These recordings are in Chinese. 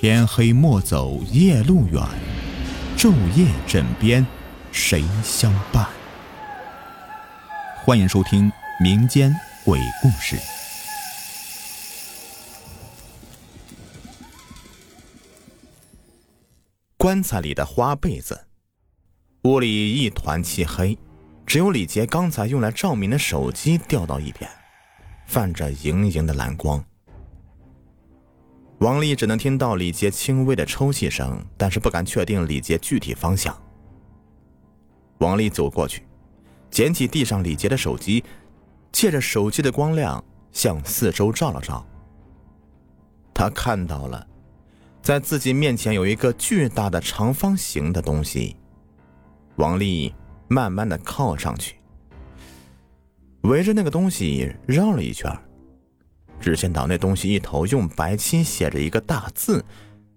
天黑莫走夜路远，昼夜枕边谁相伴？欢迎收听民间鬼故事。棺材里的花被子，屋里一团漆黑，只有李杰刚才用来照明的手机掉到一边，泛着莹莹的蓝光。王丽只能听到李杰轻微的抽泣声，但是不敢确定李杰具体方向。王丽走过去，捡起地上李杰的手机，借着手机的光亮向四周照了照。他看到了。在自己面前有一个巨大的长方形的东西，王丽慢慢的靠上去，围着那个东西绕了一圈，只见到那东西一头用白漆写着一个大字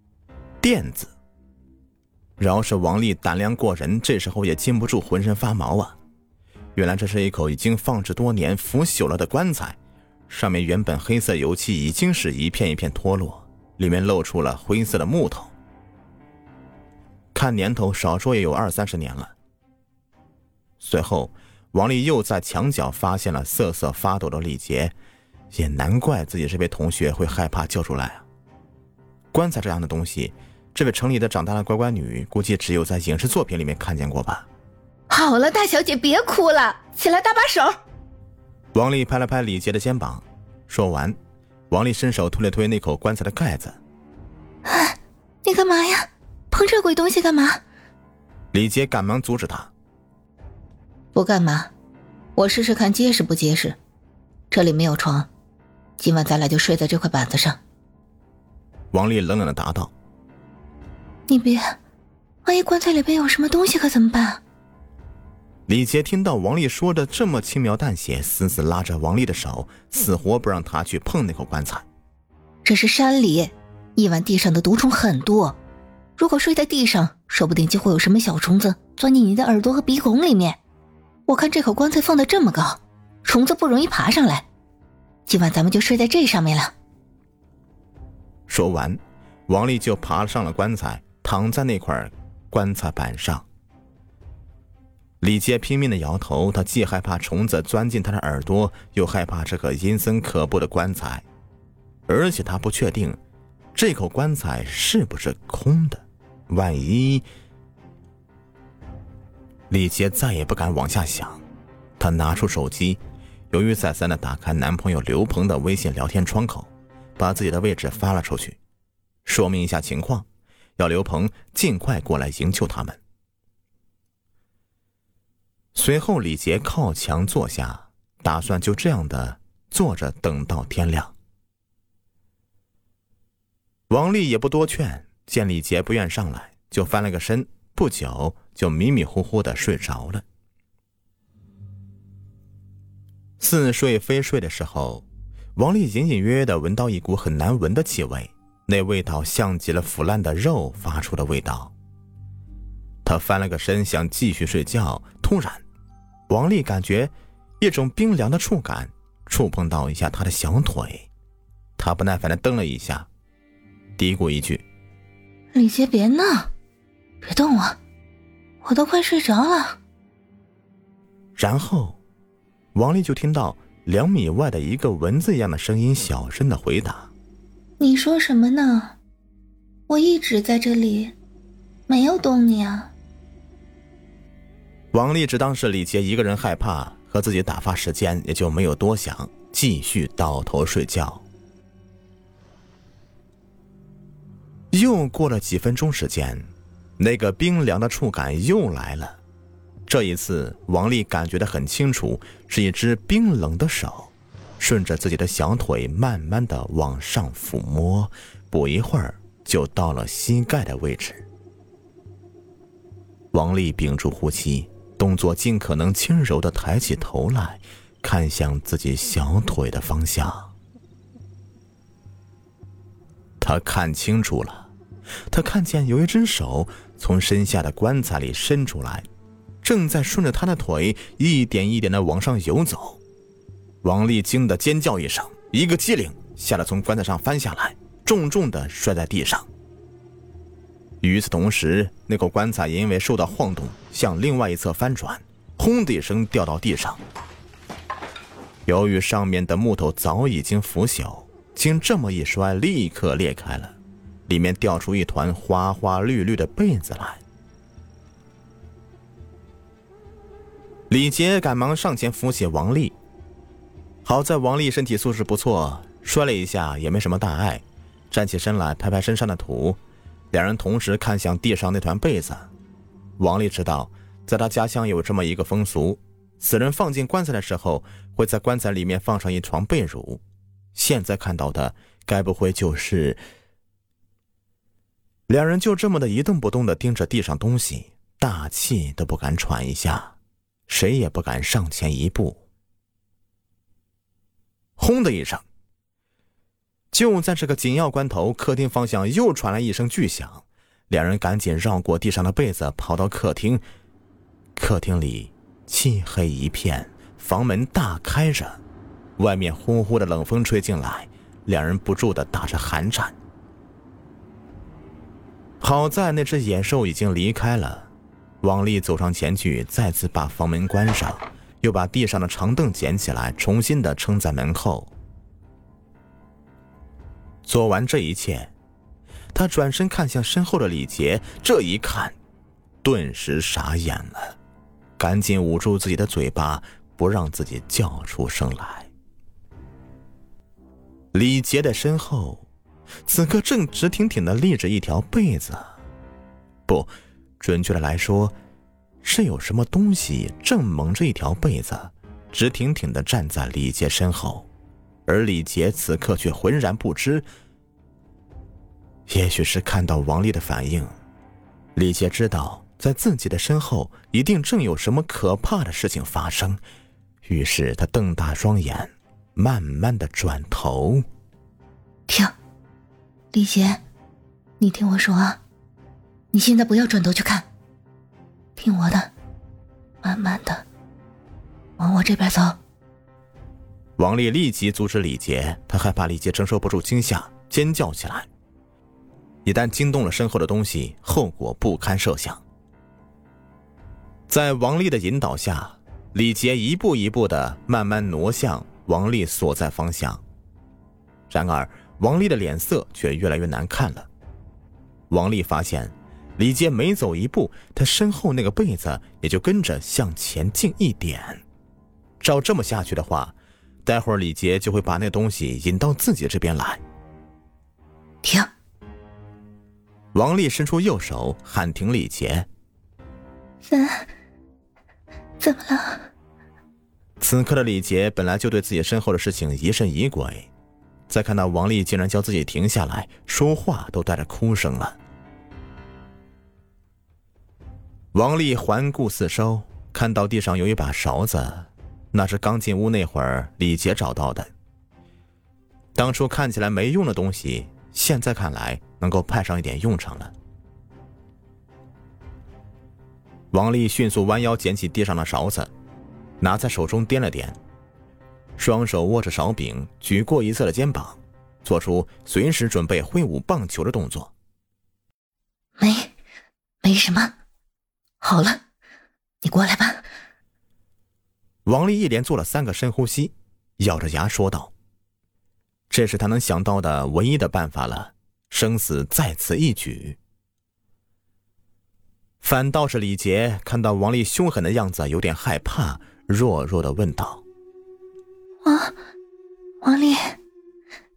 “垫子”。饶是王丽胆量过人，这时候也禁不住浑身发毛啊！原来这是一口已经放置多年、腐朽了的棺材，上面原本黑色油漆已经是一片一片脱落。里面露出了灰色的木头，看年头少说也有二三十年了。随后，王丽又在墙角发现了瑟瑟发抖的李杰，也难怪自己这位同学会害怕叫出来啊！棺材这样的东西，这位城里的长大的乖乖女估计只有在影视作品里面看见过吧？好了，大小姐别哭了，起来搭把手。王丽拍了拍李杰的肩膀，说完。王丽伸手推了推那口棺材的盖子，“啊，你干嘛呀？碰这鬼东西干嘛？”李杰赶忙阻止他，“不干嘛，我试试看结实不结实。这里没有床，今晚咱俩就睡在这块板子上。”王丽冷冷的答道，“你别，万一棺材里边有什么东西可怎么办？”李杰听到王丽说的这么轻描淡写，死死拉着王丽的手，死活不让她去碰那口棺材。这是山里，夜晚地上的毒虫很多，如果睡在地上，说不定就会有什么小虫子钻进你的耳朵和鼻孔里面。我看这口棺材放的这么高，虫子不容易爬上来。今晚咱们就睡在这上面了。说完，王丽就爬上了棺材，躺在那块棺材板上。李杰拼命的摇头，他既害怕虫子钻进他的耳朵，又害怕这个阴森可怖的棺材，而且他不确定这口棺材是不是空的。万一……李杰再也不敢往下想，他拿出手机，犹豫再三的打开男朋友刘鹏的微信聊天窗口，把自己的位置发了出去，说明一下情况，要刘鹏尽快过来营救他们。随后，李杰靠墙坐下，打算就这样的坐着等到天亮。王丽也不多劝，见李杰不愿上来，就翻了个身，不久就迷迷糊糊的睡着了。似睡非睡的时候，王丽隐隐约约的闻到一股很难闻的气味，那味道像极了腐烂的肉发出的味道。他翻了个身，想继续睡觉。突然，王丽感觉一种冰凉的触感触碰到一下她的小腿，她不耐烦的蹬了一下，嘀咕一句：“李杰，别闹，别动我，我都快睡着了。”然后，王丽就听到两米外的一个蚊子一样的声音小声的回答：“你说什么呢？我一直在这里，没有动你啊。”王丽只当是李杰一个人害怕和自己打发时间，也就没有多想，继续倒头睡觉。又过了几分钟时间，那个冰凉的触感又来了。这一次，王丽感觉的很清楚，是一只冰冷的手，顺着自己的小腿慢慢的往上抚摸，不一会儿就到了膝盖的位置。王丽屏住呼吸。动作尽可能轻柔的抬起头来，看向自己小腿的方向。他看清楚了，他看见有一只手从身下的棺材里伸出来，正在顺着他的腿一点一点的往上游走。王丽惊得尖叫一声，一个机灵，吓得从棺材上翻下来，重重的摔在地上，与此同时，那口棺材因为受到晃动，向另外一侧翻转，轰的一声掉到地上。由于上面的木头早已经腐朽，经这么一摔，立刻裂开了，里面掉出一团花花绿绿的被子来。李杰赶忙上前扶起王丽，好在王丽身体素质不错，摔了一下也没什么大碍，站起身来拍拍身上的土。两人同时看向地上那团被子，王丽知道，在他家乡有这么一个风俗：死人放进棺材的时候，会在棺材里面放上一床被褥。现在看到的，该不会就是……两人就这么的一动不动的盯着地上东西，大气都不敢喘一下，谁也不敢上前一步。轰的一声。就在这个紧要关头，客厅方向又传来一声巨响，两人赶紧绕过地上的被子，跑到客厅。客厅里漆黑一片，房门大开着，外面呼呼的冷风吹进来，两人不住的打着寒颤。好在那只野兽已经离开了，王丽走上前去，再次把房门关上，又把地上的长凳捡起来，重新的撑在门后。做完这一切，他转身看向身后的李杰，这一看，顿时傻眼了，赶紧捂住自己的嘴巴，不让自己叫出声来。李杰的身后，此刻正直挺挺的立着一条被子，不，准确的来说，是有什么东西正蒙着一条被子，直挺挺的站在李杰身后。而李杰此刻却浑然不知。也许是看到王丽的反应，李杰知道在自己的身后一定正有什么可怕的事情发生，于是他瞪大双眼，慢慢的转头。停，李杰，你听我说啊，你现在不要转头去看，听我的，慢慢的往我这边走。王丽立即阻止李杰，他害怕李杰承受不住惊吓，尖叫起来。一旦惊动了身后的东西，后果不堪设想。在王丽的引导下，李杰一步一步的慢慢挪向王丽所在方向。然而，王丽的脸色却越来越难看了。王丽发现，李杰每走一步，他身后那个被子也就跟着向前进一点。照这么下去的话，待会儿李杰就会把那东西引到自己这边来。停！王丽伸出右手喊停李杰。怎怎么了？此刻的李杰本来就对自己身后的事情疑神疑鬼，再看到王丽竟然叫自己停下来，说话都带着哭声了。王丽环顾四周，看到地上有一把勺子。那是刚进屋那会儿，李杰找到的。当初看起来没用的东西，现在看来能够派上一点用场了。王丽迅速弯腰捡起地上的勺子，拿在手中掂了掂，双手握着勺柄，举过一侧的肩膀，做出随时准备挥舞棒球的动作。没，没什么。好了，你过来吧。王丽一连做了三个深呼吸，咬着牙说道：“这是他能想到的唯一的办法了，生死在此一举。”反倒是李杰看到王丽凶狠的样子，有点害怕，弱弱的问道：“王，王丽，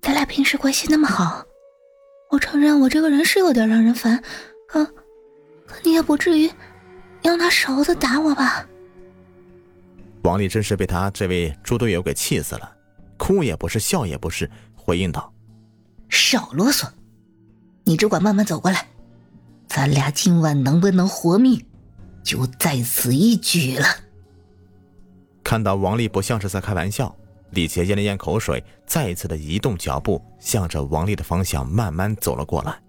咱俩平时关系那么好，我承认我这个人是有点让人烦，可，可你也不至于要拿勺子打我吧？”王丽真是被他这位猪队友给气死了，哭也不是，笑也不是，回应道：“少啰嗦，你只管慢慢走过来，咱俩今晚能不能活命，就在此一举了。”看到王丽不像是在开玩笑，李杰咽了咽口水，再一次的移动脚步，向着王丽的方向慢慢走了过来。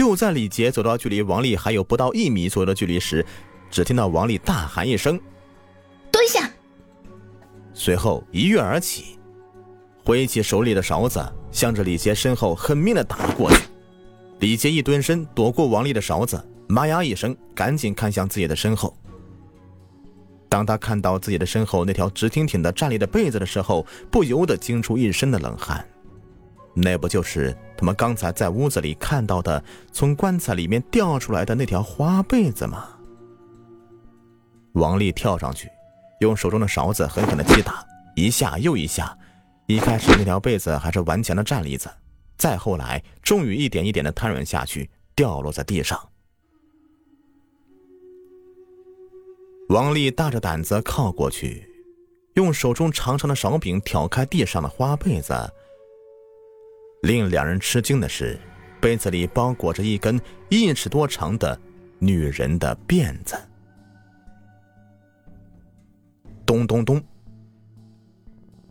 就在李杰走到距离王丽还有不到一米左右的距离时，只听到王丽大喊一声：“蹲下！”随后一跃而起，挥起手里的勺子，向着李杰身后狠命的打了过去。李杰一蹲身，躲过王丽的勺子，妈呀一声，赶紧看向自己的身后。当他看到自己的身后那条直挺挺的站立的被子的时候，不由得惊出一身的冷汗。那不就是他们刚才在屋子里看到的，从棺材里面掉出来的那条花被子吗？王丽跳上去，用手中的勺子狠狠的击打，一下又一下。一开始那条被子还是顽强的站立着。再后来，终于一点一点的瘫软下去，掉落在地上。王丽大着胆子靠过去，用手中长长的勺柄挑开地上的花被子。令两人吃惊的是，被子里包裹着一根一尺多长的女人的辫子。咚咚咚，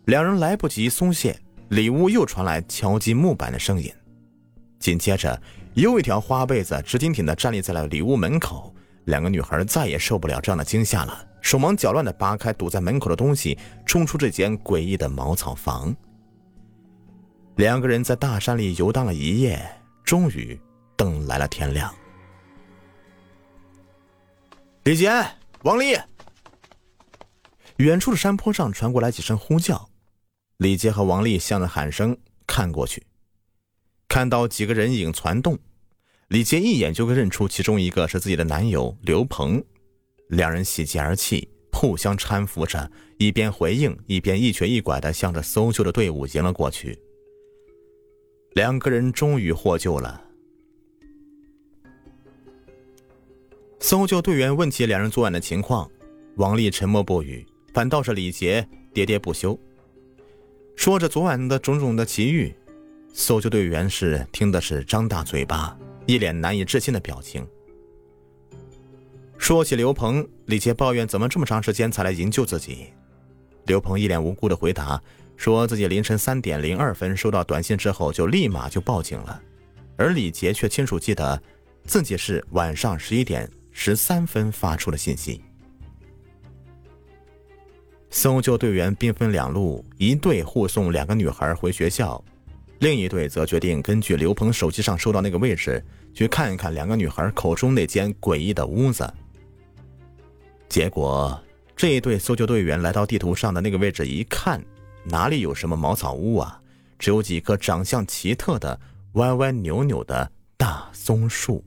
两人来不及松懈。里屋又传来敲击木板的声音，紧接着又一条花被子直挺挺的站立在了里屋门口。两个女孩再也受不了这样的惊吓了，手忙脚乱的扒开堵在门口的东西，冲出这间诡异的茅草房。两个人在大山里游荡了一夜，终于等来了天亮。李杰、王丽，远处的山坡上传过来几声呼叫。李杰和王丽向着喊声看过去，看到几个人影攒动，李杰一眼就认出其中一个是自己的男友刘鹏，两人喜极而泣，互相搀扶着，一边回应，一边一瘸一拐的向着搜救的队伍迎了过去。两个人终于获救了。搜救队员问起两人昨晚的情况，王丽沉默不语，反倒是李杰喋喋不休。说着昨晚的种种的奇遇，搜救队员是听的是张大嘴巴，一脸难以置信的表情。说起刘鹏，李杰抱怨怎么这么长时间才来营救自己。刘鹏一脸无辜的回答，说自己凌晨三点零二分收到短信之后就立马就报警了，而李杰却清楚记得自己是晚上十一点十三分发出的信息。搜救队员兵分两路，一队护送两个女孩回学校，另一队则决定根据刘鹏手机上收到那个位置，去看一看两个女孩口中那间诡异的屋子。结果，这一队搜救队员来到地图上的那个位置一看，哪里有什么茅草屋啊，只有几棵长相奇特的、歪歪扭扭的大松树。